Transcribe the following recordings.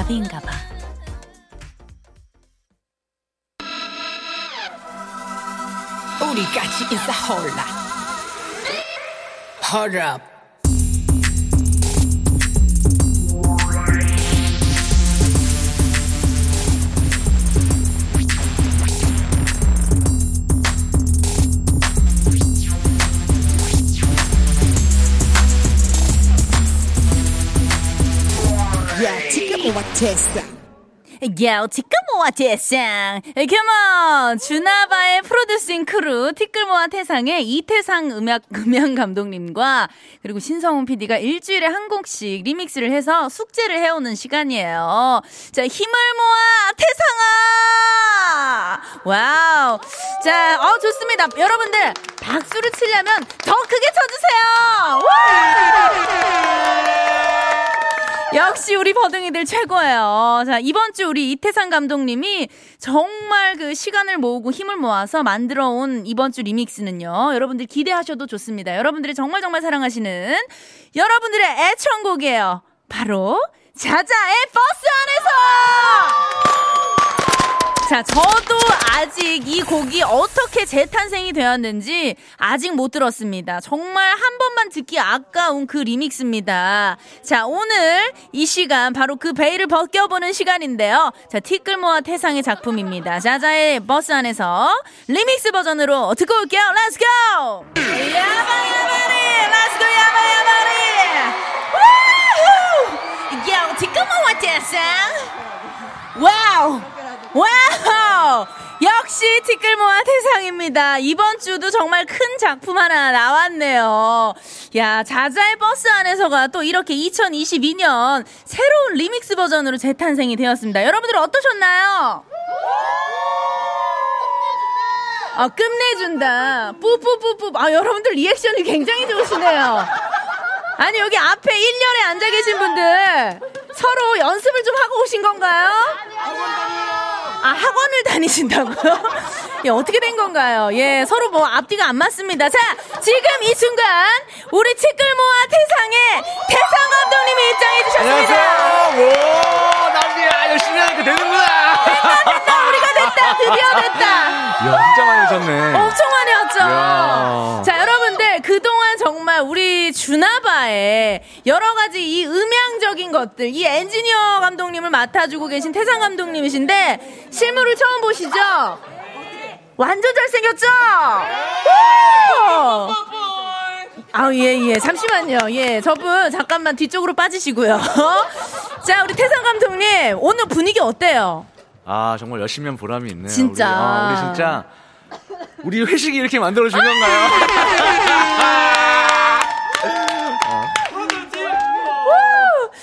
나비인가 봐. 우리 같이 인사 홀라 헐업 지금 왔댔어 야, 티끌 모아 태상. Come on! 주나바의 프로듀싱 크루, 티끌 모아 태상의 이태상 음악, 음향 감독님과, 그리고 신성훈 PD가 일주일에 한 곡씩 리믹스를 해서 숙제를 해오는 시간이에요. 자, 힘을 모아, 태상아! Wow. 자, 어, 좋습니다. 여러분들, 박수를 치려면 더 크게 쳐주세요! 우! 역시 우리 버둥이들 최고예요. 자, 이번 주 우리 이태상 감독님이 정말 그 시간을 모으고 힘을 모아서 만들어 온 이번 주 리믹스는요. 여러분들 기대하셔도 좋습니다. 여러분들이 정말 정말 사랑하시는 여러분들의 애청곡이에요. 바로 자자의 버스 안에서! 자, 저도 아직 이 곡이 어떻게 재탄생이 되었는지 아직 못 들었습니다. 정말 한 번만 듣기 아까운 그 리믹스입니다. 자, 오늘 이 시간 바로 그 베일을 벗겨보는 시간인데요. 자, 티끌모아 태상의 작품입니다. 자자의 버스 안에서 리믹스 버전으로 듣고 올게요. Let's go! 야바야바리! Let's go, 야바야바리! 우후! 야, 티끌모아 태상! Wow! Wow! 역시 티끌 모아 태상입니다. 이번 주도 정말 큰 작품 하나 나왔네요. 야, 자자의 버스 안에서가 또 이렇게 2022년 새로운 리믹스 버전으로 재탄생이 되었습니다. 여러분들 어떠셨나요? 아, 끝내준다. 뿌뿌뿌뿌. 아, 여러분들 리액션이 굉장히 좋으시네요. 아니, 여기 앞에 1년에 앉아 계신 분들 서로 연습을 좀 하고 오신 건가요? 아, 학원을 다니신다고요? 예, 어떻게 된 건가요? 예, 서로 뭐 앞뒤가 안 맞습니다. 자, 지금 이 순간 우리 치끌모아 태상의 태상 감독님이 입장해 주셨습니다. 안녕하세요. 오, 남비야 열심히 하니까 되는구나. 여러 가지 이 음향적인 것들, 이 엔지니어 감독님을 맡아주고 계신 태상 감독님이신데 실물을 처음 보시죠? 완전 잘생겼죠? 오! 아, 예, 예. 잠시만요. 예. 저분, 잠깐만 뒤쪽으로 빠지시고요. 자, 우리 태상 감독님, 오늘 분위기 어때요? 아, 정말 열심히 한 보람이 있네요. 진짜. 우리, 아, 우리 진짜. 우리 회식이 이렇게 만들어준 건가요?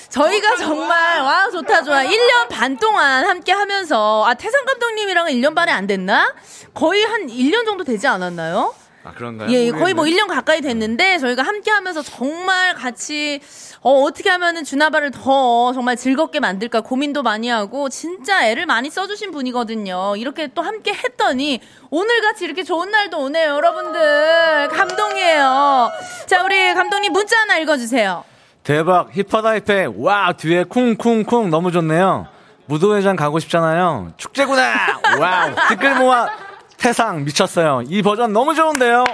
저희가 정말 와 좋다 좋아 1년 반 동안 함께 하면서 아 태상 감독님이랑은 1년 반에 안 됐나? 거의 한 1년 정도 되지 않았나요? 아, 그런가요? 예, 거의 뭐 모르겠네. 1년 가까이 됐는데 저희가 함께 하면서 정말 같이 어, 어떻게 하면은 주나바를 더 정말 즐겁게 만들까 고민도 많이 하고 진짜 애를 많이 써주신 분이거든요. 이렇게 또 함께 했더니 오늘 같이 이렇게 좋은 날도 오네요, 여러분들. 감동이에요. 자, 우리 감독님 문자 하나 읽어주세요. 대박, 힙하다 힙해. 와, 뒤에 쿵쿵쿵 너무 좋네요. 무도회장 가고 싶잖아요. 축제구나! Wow, 티끌 모아 태상 미쳤어요. 이 버전 너무 좋은데요?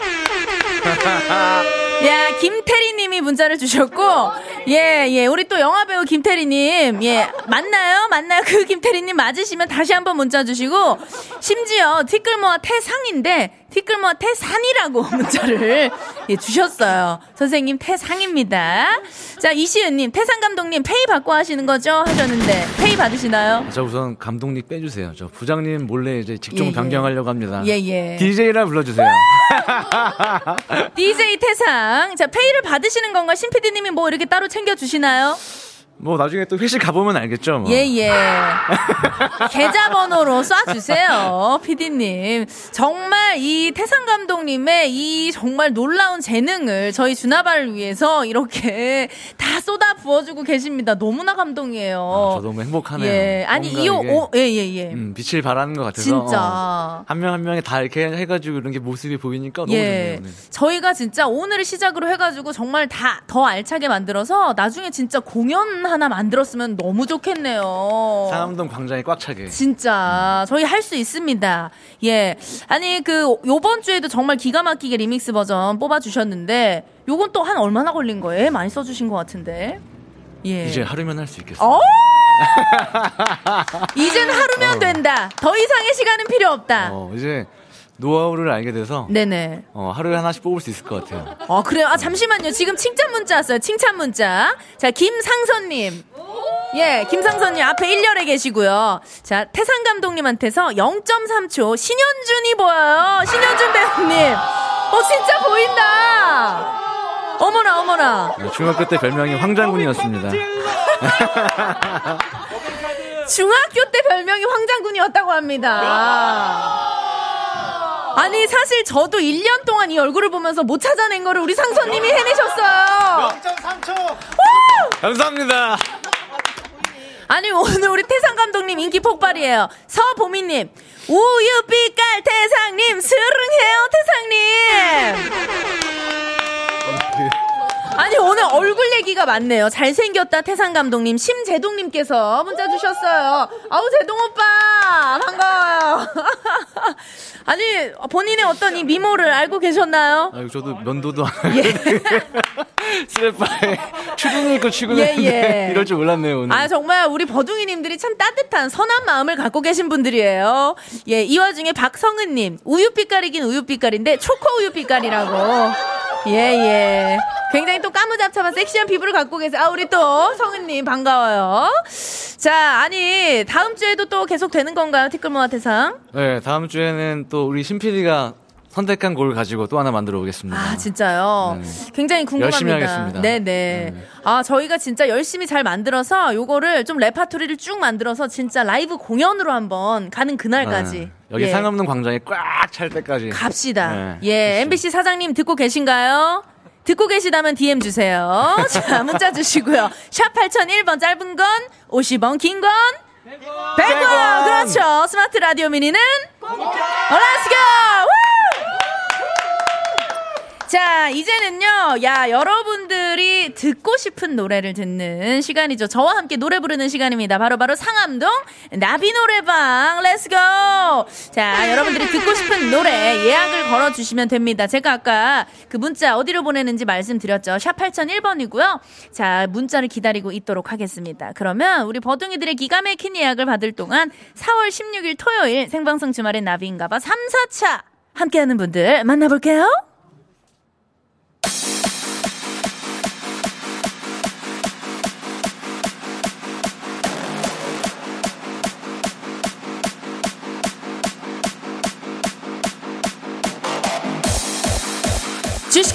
야, 김태리 님이 문자를 주셨고, 예, 예, 우리 또 영화배우 김태리 님, 예, 맞나요? 맞나요? 그 김태리 님 맞으시면 다시 한번 문자 주시고, 심지어 티끌모아 태상인데, 티끌모아 태산이라고 문자를 예, 주셨어요. 선생님 태상입니다. 자, 이시은님, 태상 감독님 페이 받고 하시는 거죠? 하셨는데, 페이 받으시나요? 저 우선 감독님 빼주세요. 저 부장님 몰래 이제 직종 예, 예. 변경하려고 합니다. 예, 예. DJ라 불러주세요. DJ 태상. 자, 페이를 받으시는 건가? 신 PD님이 뭐 이렇게 따로 챙겨 주시나요? 뭐 나중에 또 회식 가보면 알겠죠. 뭐. 예, 예. 계좌번호로 쏴주세요, 피디님. 정말 이 태상 감독님의 이 정말 놀라운 재능을 저희 주나바를 위해서 이렇게 다 쏟아 부어주고 계십니다. 너무나 감동이에요. 아, 저 너무 행복하네요. 예, 아니 이호 오, 예, 예, 예. 음, 빛을 발하는 것 같아서 진짜. 어, 한명 한 명이 다 이렇게 해가지고 이런 게 모습이 보이니까 너무 예. 좋네요. 네. 저희가 진짜 오늘을 시작으로 해가지고 정말 다 더 알차게 만들어서 나중에 진짜 공연 하나 만들었으면 너무 좋겠네요. 상암동 광장이 꽉 차게. 진짜 저희 할 수 있습니다. 예. 아니 그 요번 주에도 정말 기가 막히게 리믹스 버전 뽑아 주셨는데 요건 또 한 얼마나 걸린 거예요? 많이 써 주신 것 같은데. 예. 이제 하루면 할 수 있겠어요. 어? 이젠 하루면 된다. 더 이상의 시간은 필요 없다. 어, 이제 노하우를 알게 돼서 네네. 어, 하루에 하나씩 뽑을 수 있을 것 같아요. 어, 그래요? 아, 잠시만요. 지금 칭찬 문자 왔어요. 칭찬 문자. 자, 김상선님. 예, 김상선님 앞에 1열에 계시고요. 자, 태상 감독님한테서 0.3초 신현준이 보여요. 신현준 배우님. 어, 진짜 보인다. 어머나, 어머나. 네, 중학교 때 별명이 황장군이었습니다. 중학교 때 별명이 황장군이었다고 합니다. 아니, 사실 저도 1년 동안 이 얼굴을 보면서 못 찾아낸 거를 우리 상선님이 해내셨어요. 감사합니다. 아니 오늘 우리 태상 감독님 인기 폭발이에요. 서보미님 우유빛깔 태상님 스릉해요 태상님. 아니 오늘 얼굴 얘기가 많네요. 잘생겼다 태상 감독님 심재동님께서 문자 주셨어요. 아우 재동 오빠 반가워요. 아니 본인의 어떤 이 미모를 알고 계셨나요? 아유, 저도 면도도 안 하고 스레파에 추리닝 입고 예, 출근했는데 예. 이럴 줄 몰랐네요 오늘. 아 정말 우리 버둥이님들이 참 따뜻한 선한 마음을 갖고 계신 분들이에요. 예, 이 와중에 박성은님 우유 빛깔이긴 우유 빛깔인데 초코 우유 빛깔이라고. 예, 예. 굉장히 또 까무잡잡한 섹시한 피부를 갖고 계세요. 아, 우리 또 성은님 반가워요. 자, 아니 다음 주에도 또 계속 되는 건가요, 티끌모아 태상? 네, 다음 주에는 또 우리 신 PD가 선택한 곡을 가지고 또 하나 만들어 보겠습니다. 아, 진짜요? 네. 굉장히 궁금합니다. 열심히 하겠습니다. 네네. 네. 아, 저희가 진짜 열심히 잘 만들어서 요거를 좀 레파토리를 쭉 만들어서 진짜 라이브 공연으로 한번 가는 그날까지. 네. 여기 예. 상암동 광장에 꽉 찰 때까지. 갑시다. 네, 예, 그치. MBC 사장님 듣고 계신가요? 듣고 계시다면 DM 주세요. 자, 문자 주시고요. 샵 8001번 짧은 건 50원, 긴 건 100원. 그렇죠. 스마트 라디오 미니는 Let's go! 자, 이제는요, 야, 여러분들이 듣고 싶은 노래를 듣는 시간이죠. 저와 함께 노래 부르는 시간입니다. 바로 바로 상암동 나비 노래방, let's go! 자, 여러분들이 듣고 싶은 노래 예약을 걸어주시면 됩니다. 제가 아까 그 문자 어디로 보내는지 말씀드렸죠. 샵 8001번이고요. 자, 문자를 기다리고 있도록 하겠습니다. 그러면 우리 버둥이들의 기가 막힌 예약을 받을 동안 4월 16일 토요일 생방송 주말엔 나비인가봐 3, 4차 함께하는 분들 만나볼게요.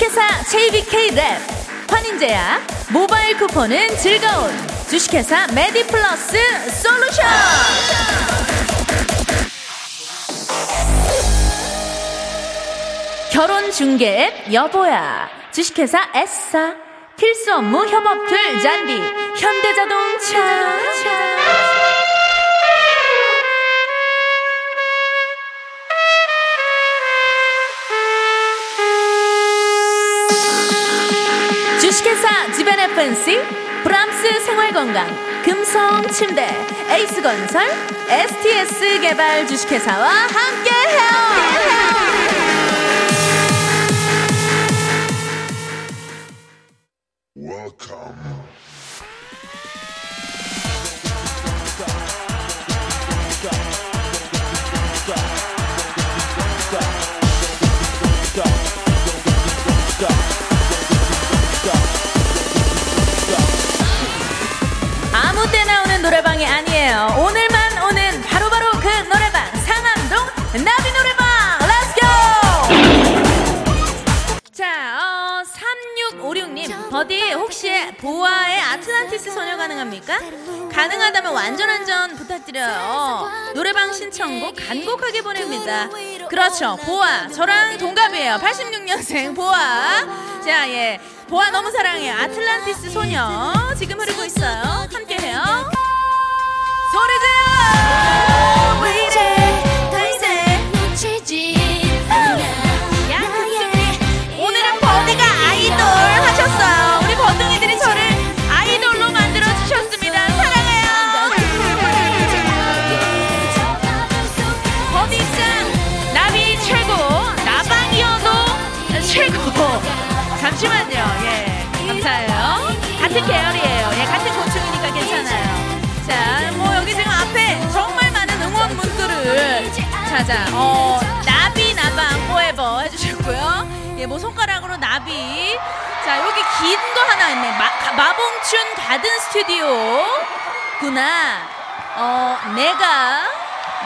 주식회사 JBK랩. 환인제야 모바일 쿠폰은 즐거운. 주식회사 메디플러스 솔루션. 결혼 중개 앱 여보야. 주식회사 S사. 필수 업무 협업 툴 잔디. 현대자동차 주식회사 지벤 FNC 브람스 생활건강 금성 침대 에이스건설 STS 개발 주식회사와 함께해요. 아 노래방이 아니에요. 오늘만 오는 바로 바로 그 노래방 상암동 나비 노래방 let's go! 자, 어, 3656님 버디 혹시 보아의 아틀란티스 소녀 가능합니까? 가능하다면 완전 안전 부탁드려요. 노래방 신청곡 간곡하게 보냅니다. 그렇죠. 보아. 저랑 동갑이에요. 86년생 보아. 자, 예. 보아 너무 사랑해 아틀란티스 소녀 지금 흐르고 있어요 함께해요 소리 질러 자자. 어 나비 나방 포에버 해주셨고요. 예 뭐 손가락으로 나비. 자 여기 긴 거 하나 있네. 마, 가- 마봉춘 가든 스튜디오. 구나 어 내가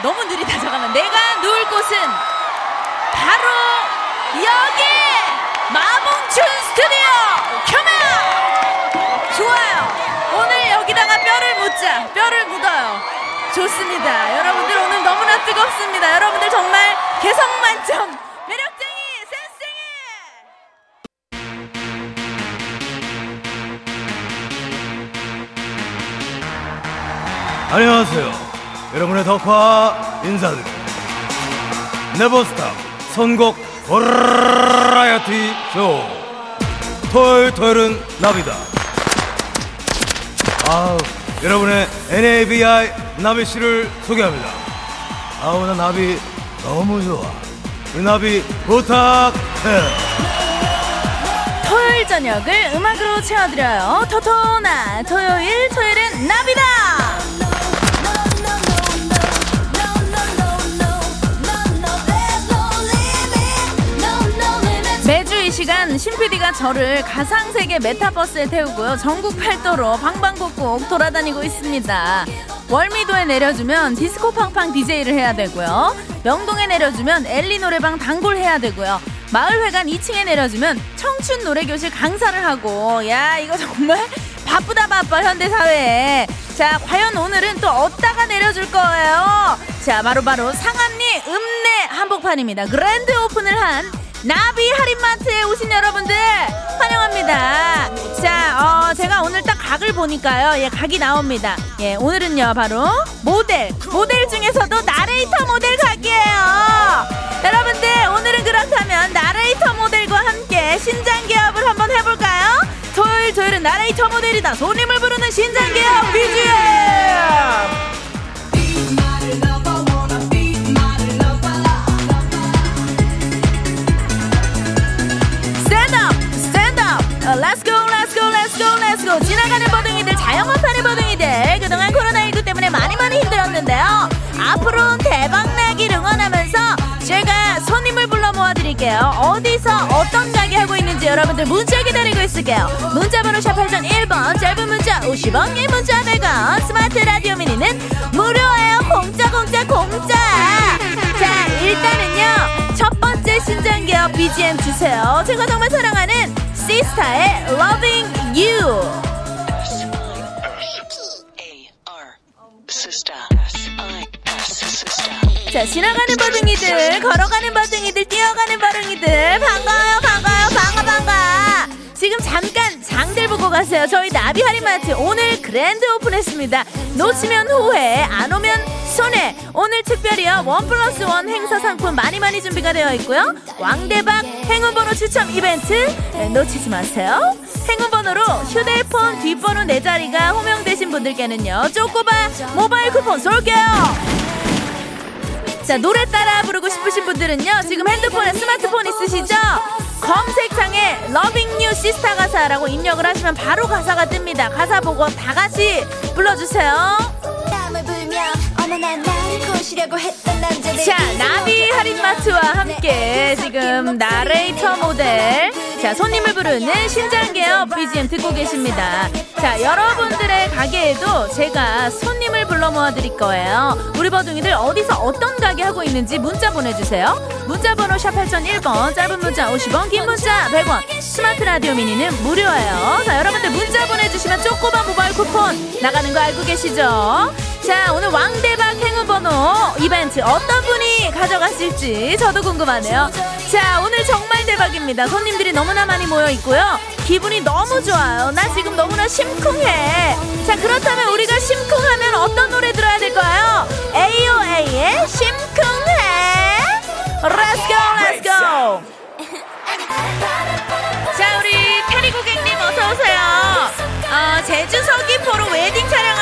너무 느리다 잠깐만. 내가 누울 곳은 바로 여기 마봉춘 스튜디오. 켜면 좋아요. 오늘 여기다가 뼈를 묻자. 뼈를 묻어요 좋습니다 여러분들 오늘 너무나 뜨겁습니다 여러분들 정말 개성 만점 매력쟁이 센스쟁이 안녕하세요. 여러분의 덕화 인사드립니다. 네버스탑 선곡 버라이어티 쇼. 토요일 토요일은 나비다. 아우, 여러분의 NABI 나비 씨를 소개합니다. 아우, 나 나비 너무 좋아. 우리 나비 부탁해. 토요일 저녁을 음악으로 채워드려요 토토나 토요일 토요일은 나비다 시간 신PD가 저를 가상세계 메타버스에 태우고요. 전국 팔도로 방방곡곡 돌아다니고 있습니다. 월미도에 내려주면 디스코 팡팡 DJ를 해야 되고요. 명동에 내려주면 엘리 노래방 단골 해야 되고요. 마을회관 2층에 내려주면 청춘 노래교실 강사를 하고 야 이거 정말 바쁘다 바빠 현대사회에 자 과연 오늘은 또 어디다가 내려줄 거예요 자 바로바로 상암리 읍내 한복판입니다 그랜드 오픈을 한 나비 할인마트에 오신 여러분들 환영합니다. 자, 어, 제가 오늘 딱 각을 보니까요. 예, 각이 나옵니다. 예, 오늘은요, 바로 모델. 모델 중에서도 나레이터 모델 각이에요. 여러분들, 오늘은 그렇다면 나레이터 모델과 함께 신장 개업을 한번 해볼까요? 토요일, 토요일은 나레이터 모델이다. 손님을 부르는 신장 개업 BGM! 앞으로는 대박나길 응원하면서 제가 손님을 불러 모아드릴게요. 어디서 어떤 가게 하고 있는지 여러분들 문자 기다리고 있을게요. 문자번호 샵 8001번 짧은 문자 50원 긴 문자 100원. 스마트 라디오 미니는 무료예요. 공짜 공짜 공짜. 자 일단은요 첫 번째 신장기업 BGM 주세요. 제가 정말 사랑하는 시스타의 Loving You 자 지나가는 버둥이들 걸어가는 버둥이들 뛰어가는 버둥이들 반가워요 반가워요 반가 반가. 지금 잠깐 장들 보고 가세요. 저희 나비 할인마트 오늘 grand open했습니다. 놓치면 후회 안 오면 손해. 오늘 특별히요 one plus one 행사 상품 많이 많이 준비가 되어 있고요. 왕대박 행운번호 추첨 이벤트 네, 놓치지 마세요. 행운번호로 휴대폰 뒷번호 네 자리가 호명되신 분들께는요 쪼꼬바 모바일 쿠폰 쏠게요 자 노래 따라 부르고 싶으신 분들은요 지금 핸드폰에 스마트폰 있으시죠? 검색창에 Loving You Sister 가사라고 입력을 하시면 바로 가사가 뜹니다. 가사 보고 다 같이 불러주세요. 자 나비 할인마트와 함께 지금 나레이터 모델 자 손님을 부르는 신장개업 BGM 듣고 계십니다. 자 여러분들의 가게에도 제가 손님을 불러 모아 드릴 거예요. 우리 버둥이들 어디서 어떤 가게 하고 있는지 문자 보내주세요. 문자 번호 샵 8001번 짧은 문자 50원 긴 문자 100원. 스마트 라디오 미니는 무료예요. 자 여러분들 문자 보내주시면 쪼꼬바 모바일 쿠폰 나가는 거 알고 계시죠 자, 오늘 왕대박 행운번호 이벤트 어떤 분이 가져갔을지 저도 궁금하네요. 자, 오늘 정말 대박입니다. 손님들이 너무나 많이 모여 있고요. 기분이 너무 좋아요. 나 지금 너무나 심쿵해. 자, 그렇다면 우리가 심쿵하면 어떤 노래 들어야 될까요? AOA의 심쿵해. Let's go, let's go. 자, 우리 페리 고객님 어서 오세요. 어, 제주 서귀포로 웨딩 촬영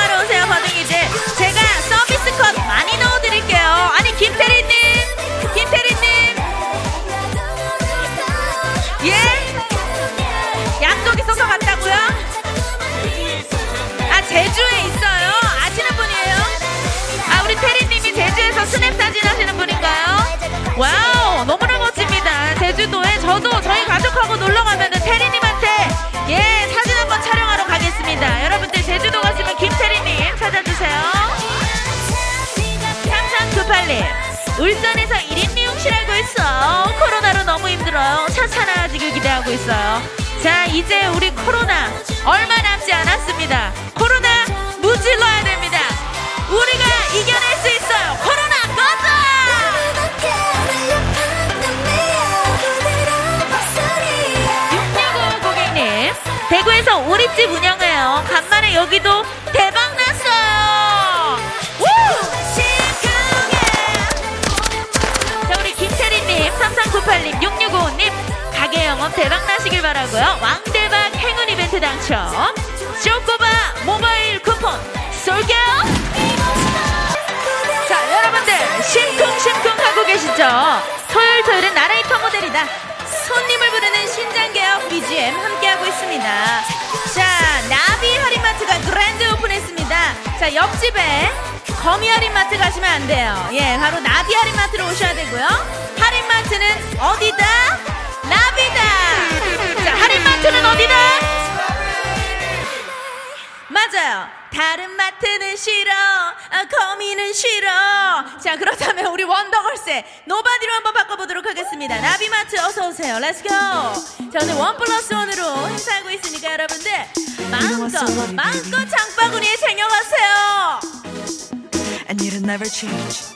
기대하고 있어요. 자, 이제 우리 코로나 얼마 남지 않았습니다. 코로나 무질러야 됩니다. 우리가 이겨낼 수 있어요. 코로나 꺼져! 665 고객님, 대구에서 오리집 운영해요. 간만에 여기도 영업 대박 나시길 바라고요. 왕대박 행운 이벤트 당첨. 쇼코바 모바일 쿠폰 쏠게요. 자, 여러분들 심쿵심쿵 하고 계시죠? 토요일 토요일은 나레이터 모델이다. 손님을 부르는 신장개혁 BGM 함께하고 있습니다. 자, 나비 할인마트가 그랜드 오픈했습니다. 자, 옆집에 거미 할인마트 가시면 안 돼요. 예, 바로 나비 할인마트로 오셔야 되고요. 할인마트는 어디 다? 나비다! 자, 할인 마트는 어디다? 맞아요. 다른 마트는 싫어. 아, 거미는 싫어. 자, 그렇다면 우리 원더걸스의 Nobody로 한번 바꿔보도록 하겠습니다. 나비마트 어서오세요. let's go. 자, 오늘 one plus one으로 행사하고 있으니까 여러분들 마음껏, 마음껏 장바구니에 쟁여가세요. And it'll never change.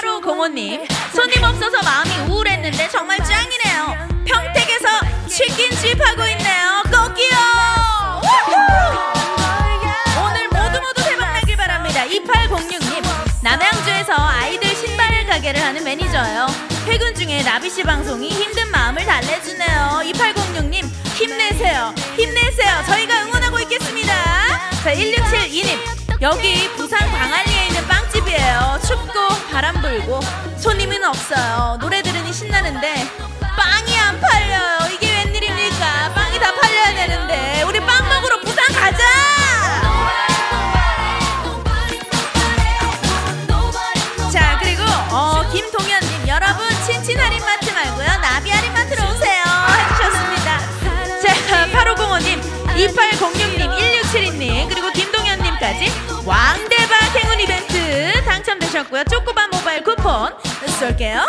8505님, 손님 없어서 마음이 우울했는데 정말 짱이네요. 평택에서 치킨집 하고 있네요. 꼭이요! 오늘 모두 모두 대박나길 바랍니다. 2806님, 남양주에서 아이들 신발 가게를 하는 매니저예요. 퇴근 중에 나비씨 방송이 힘든 마음을 달래주네요. 2806님, 힘내세요. 힘내세요. 저희가 응원하고 있겠습니다. 자, 1672님, 여기 부산 광안리에 있는 빵집이에요. 춥고 바람 불고 손님은 없어요. 노래 들으니 신나는데 빵이 안 팔려요. 이게 웬일입니까? 빵이 다 팔려야 되는데 우리 빵 먹으러 부산 가자. 자 그리고 어, 김동현님 여러분 친친 할인마트 말고요 나비 할인마트로 오세요 해주셨습니다. 자 8505님 2806님 1672님 그리고 김동현님까지 왕대박 행운 이벤트 당첨되셨고요 쿠폰 쏠게요.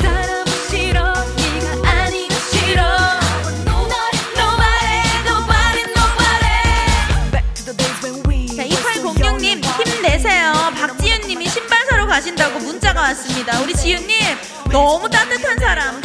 사람 싫어 네가 싫어 자, young 2806님 힘내세요. 박지윤님이 신발 사러 가신다고 문자가 왔습니다. 우리 지윤님 너무 따뜻한 사람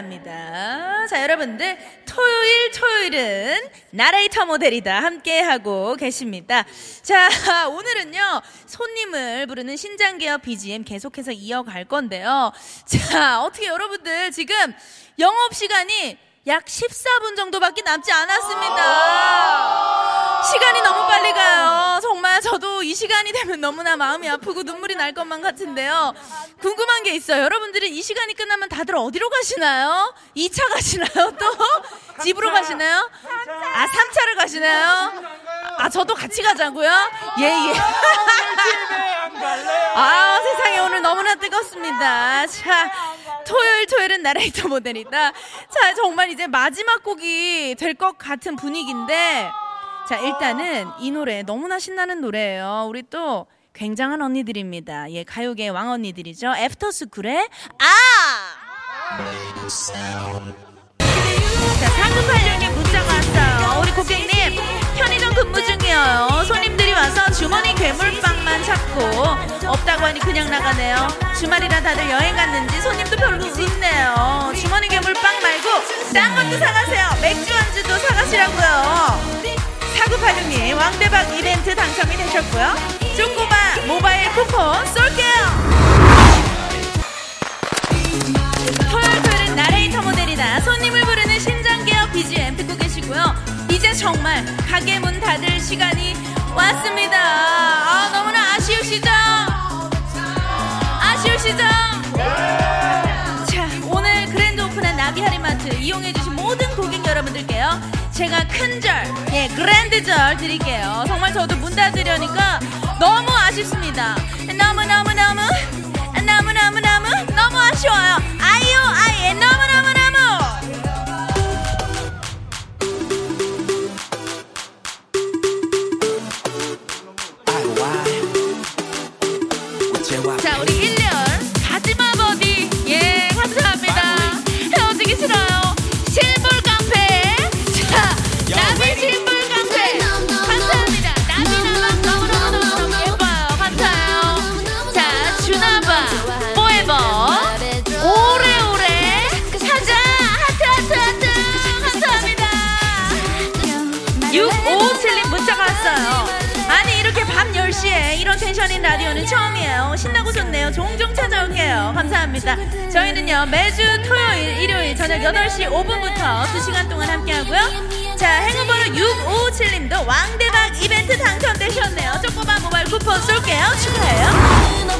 감사합니다. 자, 여러분들 토요일 토요일은 나레이터 모델이다 함께 하고 계십니다. 자, 오늘은요 손님을 부르는 신장 개업 BGM 계속해서 이어갈 건데요. 자, 어떻게 여러분들 지금 영업 시간이 약 14분 정도밖에 남지 않았습니다. 시간이 너무 빨리 가요. 정말 저도 이 시간이 되면 너무나 마음이 아프고 눈물이 날 것만 같은데요. 궁금한 게 있어요. 여러분들은 이 시간이 끝나면 다들 어디로 가시나요? 2차 가시나요? 또? 집으로 가시나요? 아, 3차를 가시나요? 아, 저도 같이 가자고요? 예, 예. 아, 세상에 오늘 너무나 뜨겁습니다. 자, 토요일 토요일은 나레이터 모델이다. 자, 정말 이제 마지막 곡이 될 것 같은 분위기인데 자, 일단은 이 노래 너무나 신나는 노래예요. 우리 또 굉장한 언니들입니다. 예, 가요계 왕 언니들이죠. 애프터스쿨의 아! 자, 4986님 문자가 왔어요. 우리 고객님, 편의점 근무 중이에요. 손님들이 와서 주머니 괴물빵만 찾고 없다고 하니 그냥 나가네요. 주말이라 다들 여행 갔는지 손님도 별로 없네요. 주머니 괴물빵 말고 딴 것도 사가세요. 맥주 안주도 사가시라고요. 4986님, 왕대박 이벤트 당첨이 되셨고요. 쪼꼬바 모바일 쿠폰 쏠게요. 토요일 토요일은 나레이터 모델이다 손님을 부르는 신장계어 BGM 듣고 계시고요 이제 정말 가게 문 닫을 시간이 왔습니다. 아 너무나 아쉬우시죠 아쉬우시죠 자 오늘 그랜드 오픈한 나비 할인마트 이용해주신 모든 고객 여러분들께요. 제가 큰 절 예 그랜드절 드릴게요. 정말 저도 문 닫으려니까 너무 아쉽습니다. 너무너무너무 너무너무너무 너무 아쉬워요. 아이유 아이의 너무너무너무 텐션인 라디오는 처음이에요. 신나고 좋네요. 종종 찾아올게요. 감사합니다. 저희는요 매주 토요일, 일요일 저녁 8시 5분부터 2시간 동안 함께하고요. 자 행운번호 6557님도 왕대박 이벤트 당첨되셨네요. 쪼꼬마 모바일 쿠폰 쏠게요. 축하해요.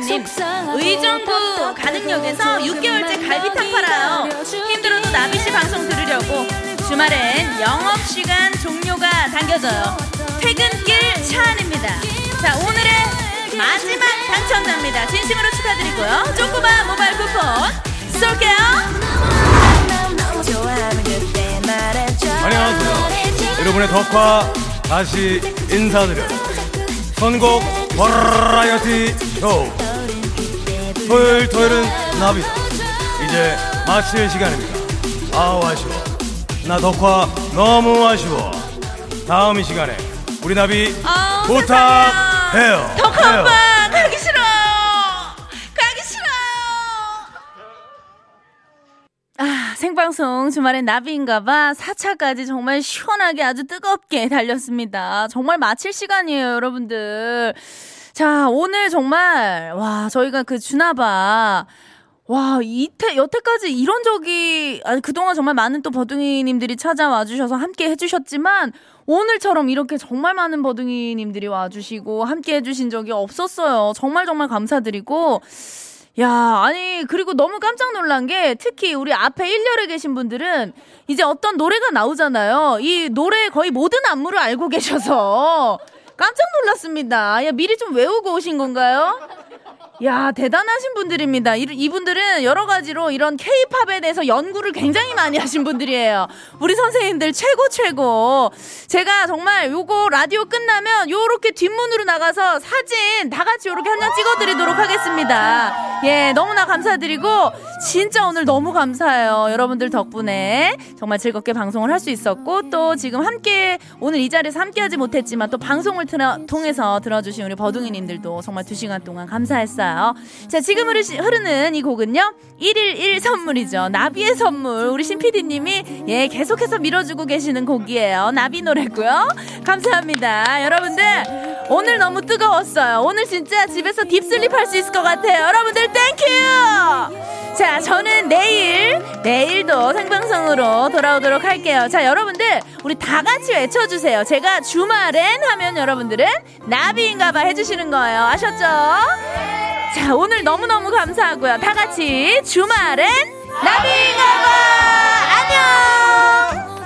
1814님 의정부 가능역에서 6개월째 갈비탕 팔아요 힘들어도 나비씨 방송 들으려고 주말엔 영업시간 종료가 당겨져요 퇴근길 차 안입니다 자 오늘의 마지막 당첨자입니다 진심으로 축하드리고요 쪼꼬마 모바일 쿠폰 쏠게요 안녕하세요. 여러분의 덕화 다시 인사드려요. 선곡 버라이어티 쇼. 토요일 토요일은 나비다. 이제 마칠 시간입니다. 아우 아쉬워. 나 덕화 너무 아쉬워. 다음 이 시간에 우리 나비 아우, 부탁해요. 해요. 오빠 가기 싫어요. 가기 싫어요. 아 생방송 주말엔 나비인가봐. 4차까지 정말 시원하게 아주 뜨겁게 달렸습니다. 정말 마칠 시간이에요 여러분들. 자 오늘 정말 와 저희가 그 주나봐 와, 이태, 여태까지 이런 적이, 아니, 그동안 정말 많은 또 버둥이님들이 찾아와 주셔서 함께 해주셨지만, 오늘처럼 이렇게 정말 많은 버둥이님들이 와주시고, 함께 해주신 적이 없었어요. 정말 정말 감사드리고, 야, 아니, 그리고 너무 깜짝 놀란 게, 특히 우리 앞에 1열에 계신 분들은, 이제 어떤 노래가 나오잖아요. 이 노래 거의 모든 안무를 알고 계셔서, 깜짝 놀랐습니다. 야, 미리 좀 외우고 오신 건가요? 야, 대단하신 분들입니다. 이, 이분들은 여러 가지로 이런 케이팝에 대해서 연구를 굉장히 많이 하신 분들이에요. 우리 선생님들 최고, 최고. 제가 정말 요거 라디오 끝나면 요렇게 뒷문으로 나가서 사진 다 같이 요렇게 한 장 찍어드리도록 하겠습니다. 예, 너무나 감사드리고, 진짜 오늘 너무 감사해요. 여러분들 덕분에 정말 즐겁게 방송을 할 수 있었고, 또 지금 함께, 오늘 이 자리에서 함께 하지 못했지만 또 방송을 틀어, 통해서 들어주신 우리 버둥이님들도 정말 두 시간 동안 감사했어요. 자, 지금 흐르는 이 곡은요, 111 선물이죠. 나비의 선물. 우리 신PD님이, 예, 계속해서 밀어주고 계시는 곡이에요. 나비 노래고요 감사합니다. 여러분들, 오늘 너무 뜨거웠어요. 오늘 진짜 집에서 deep sleep 할 수 있을 것 같아요. 여러분들, thank you! 자, 저는 내일, 내일도 생방송으로 돌아오도록 할게요. 자, 여러분들, 우리 다 같이 외쳐주세요. 제가 주말엔 하면 여러분들은 나비인가봐 해주시는 거예요. 아셨죠? 자, 오늘 너무너무 감사하고요. 다 같이 주말엔 나비인가봐! 안녕!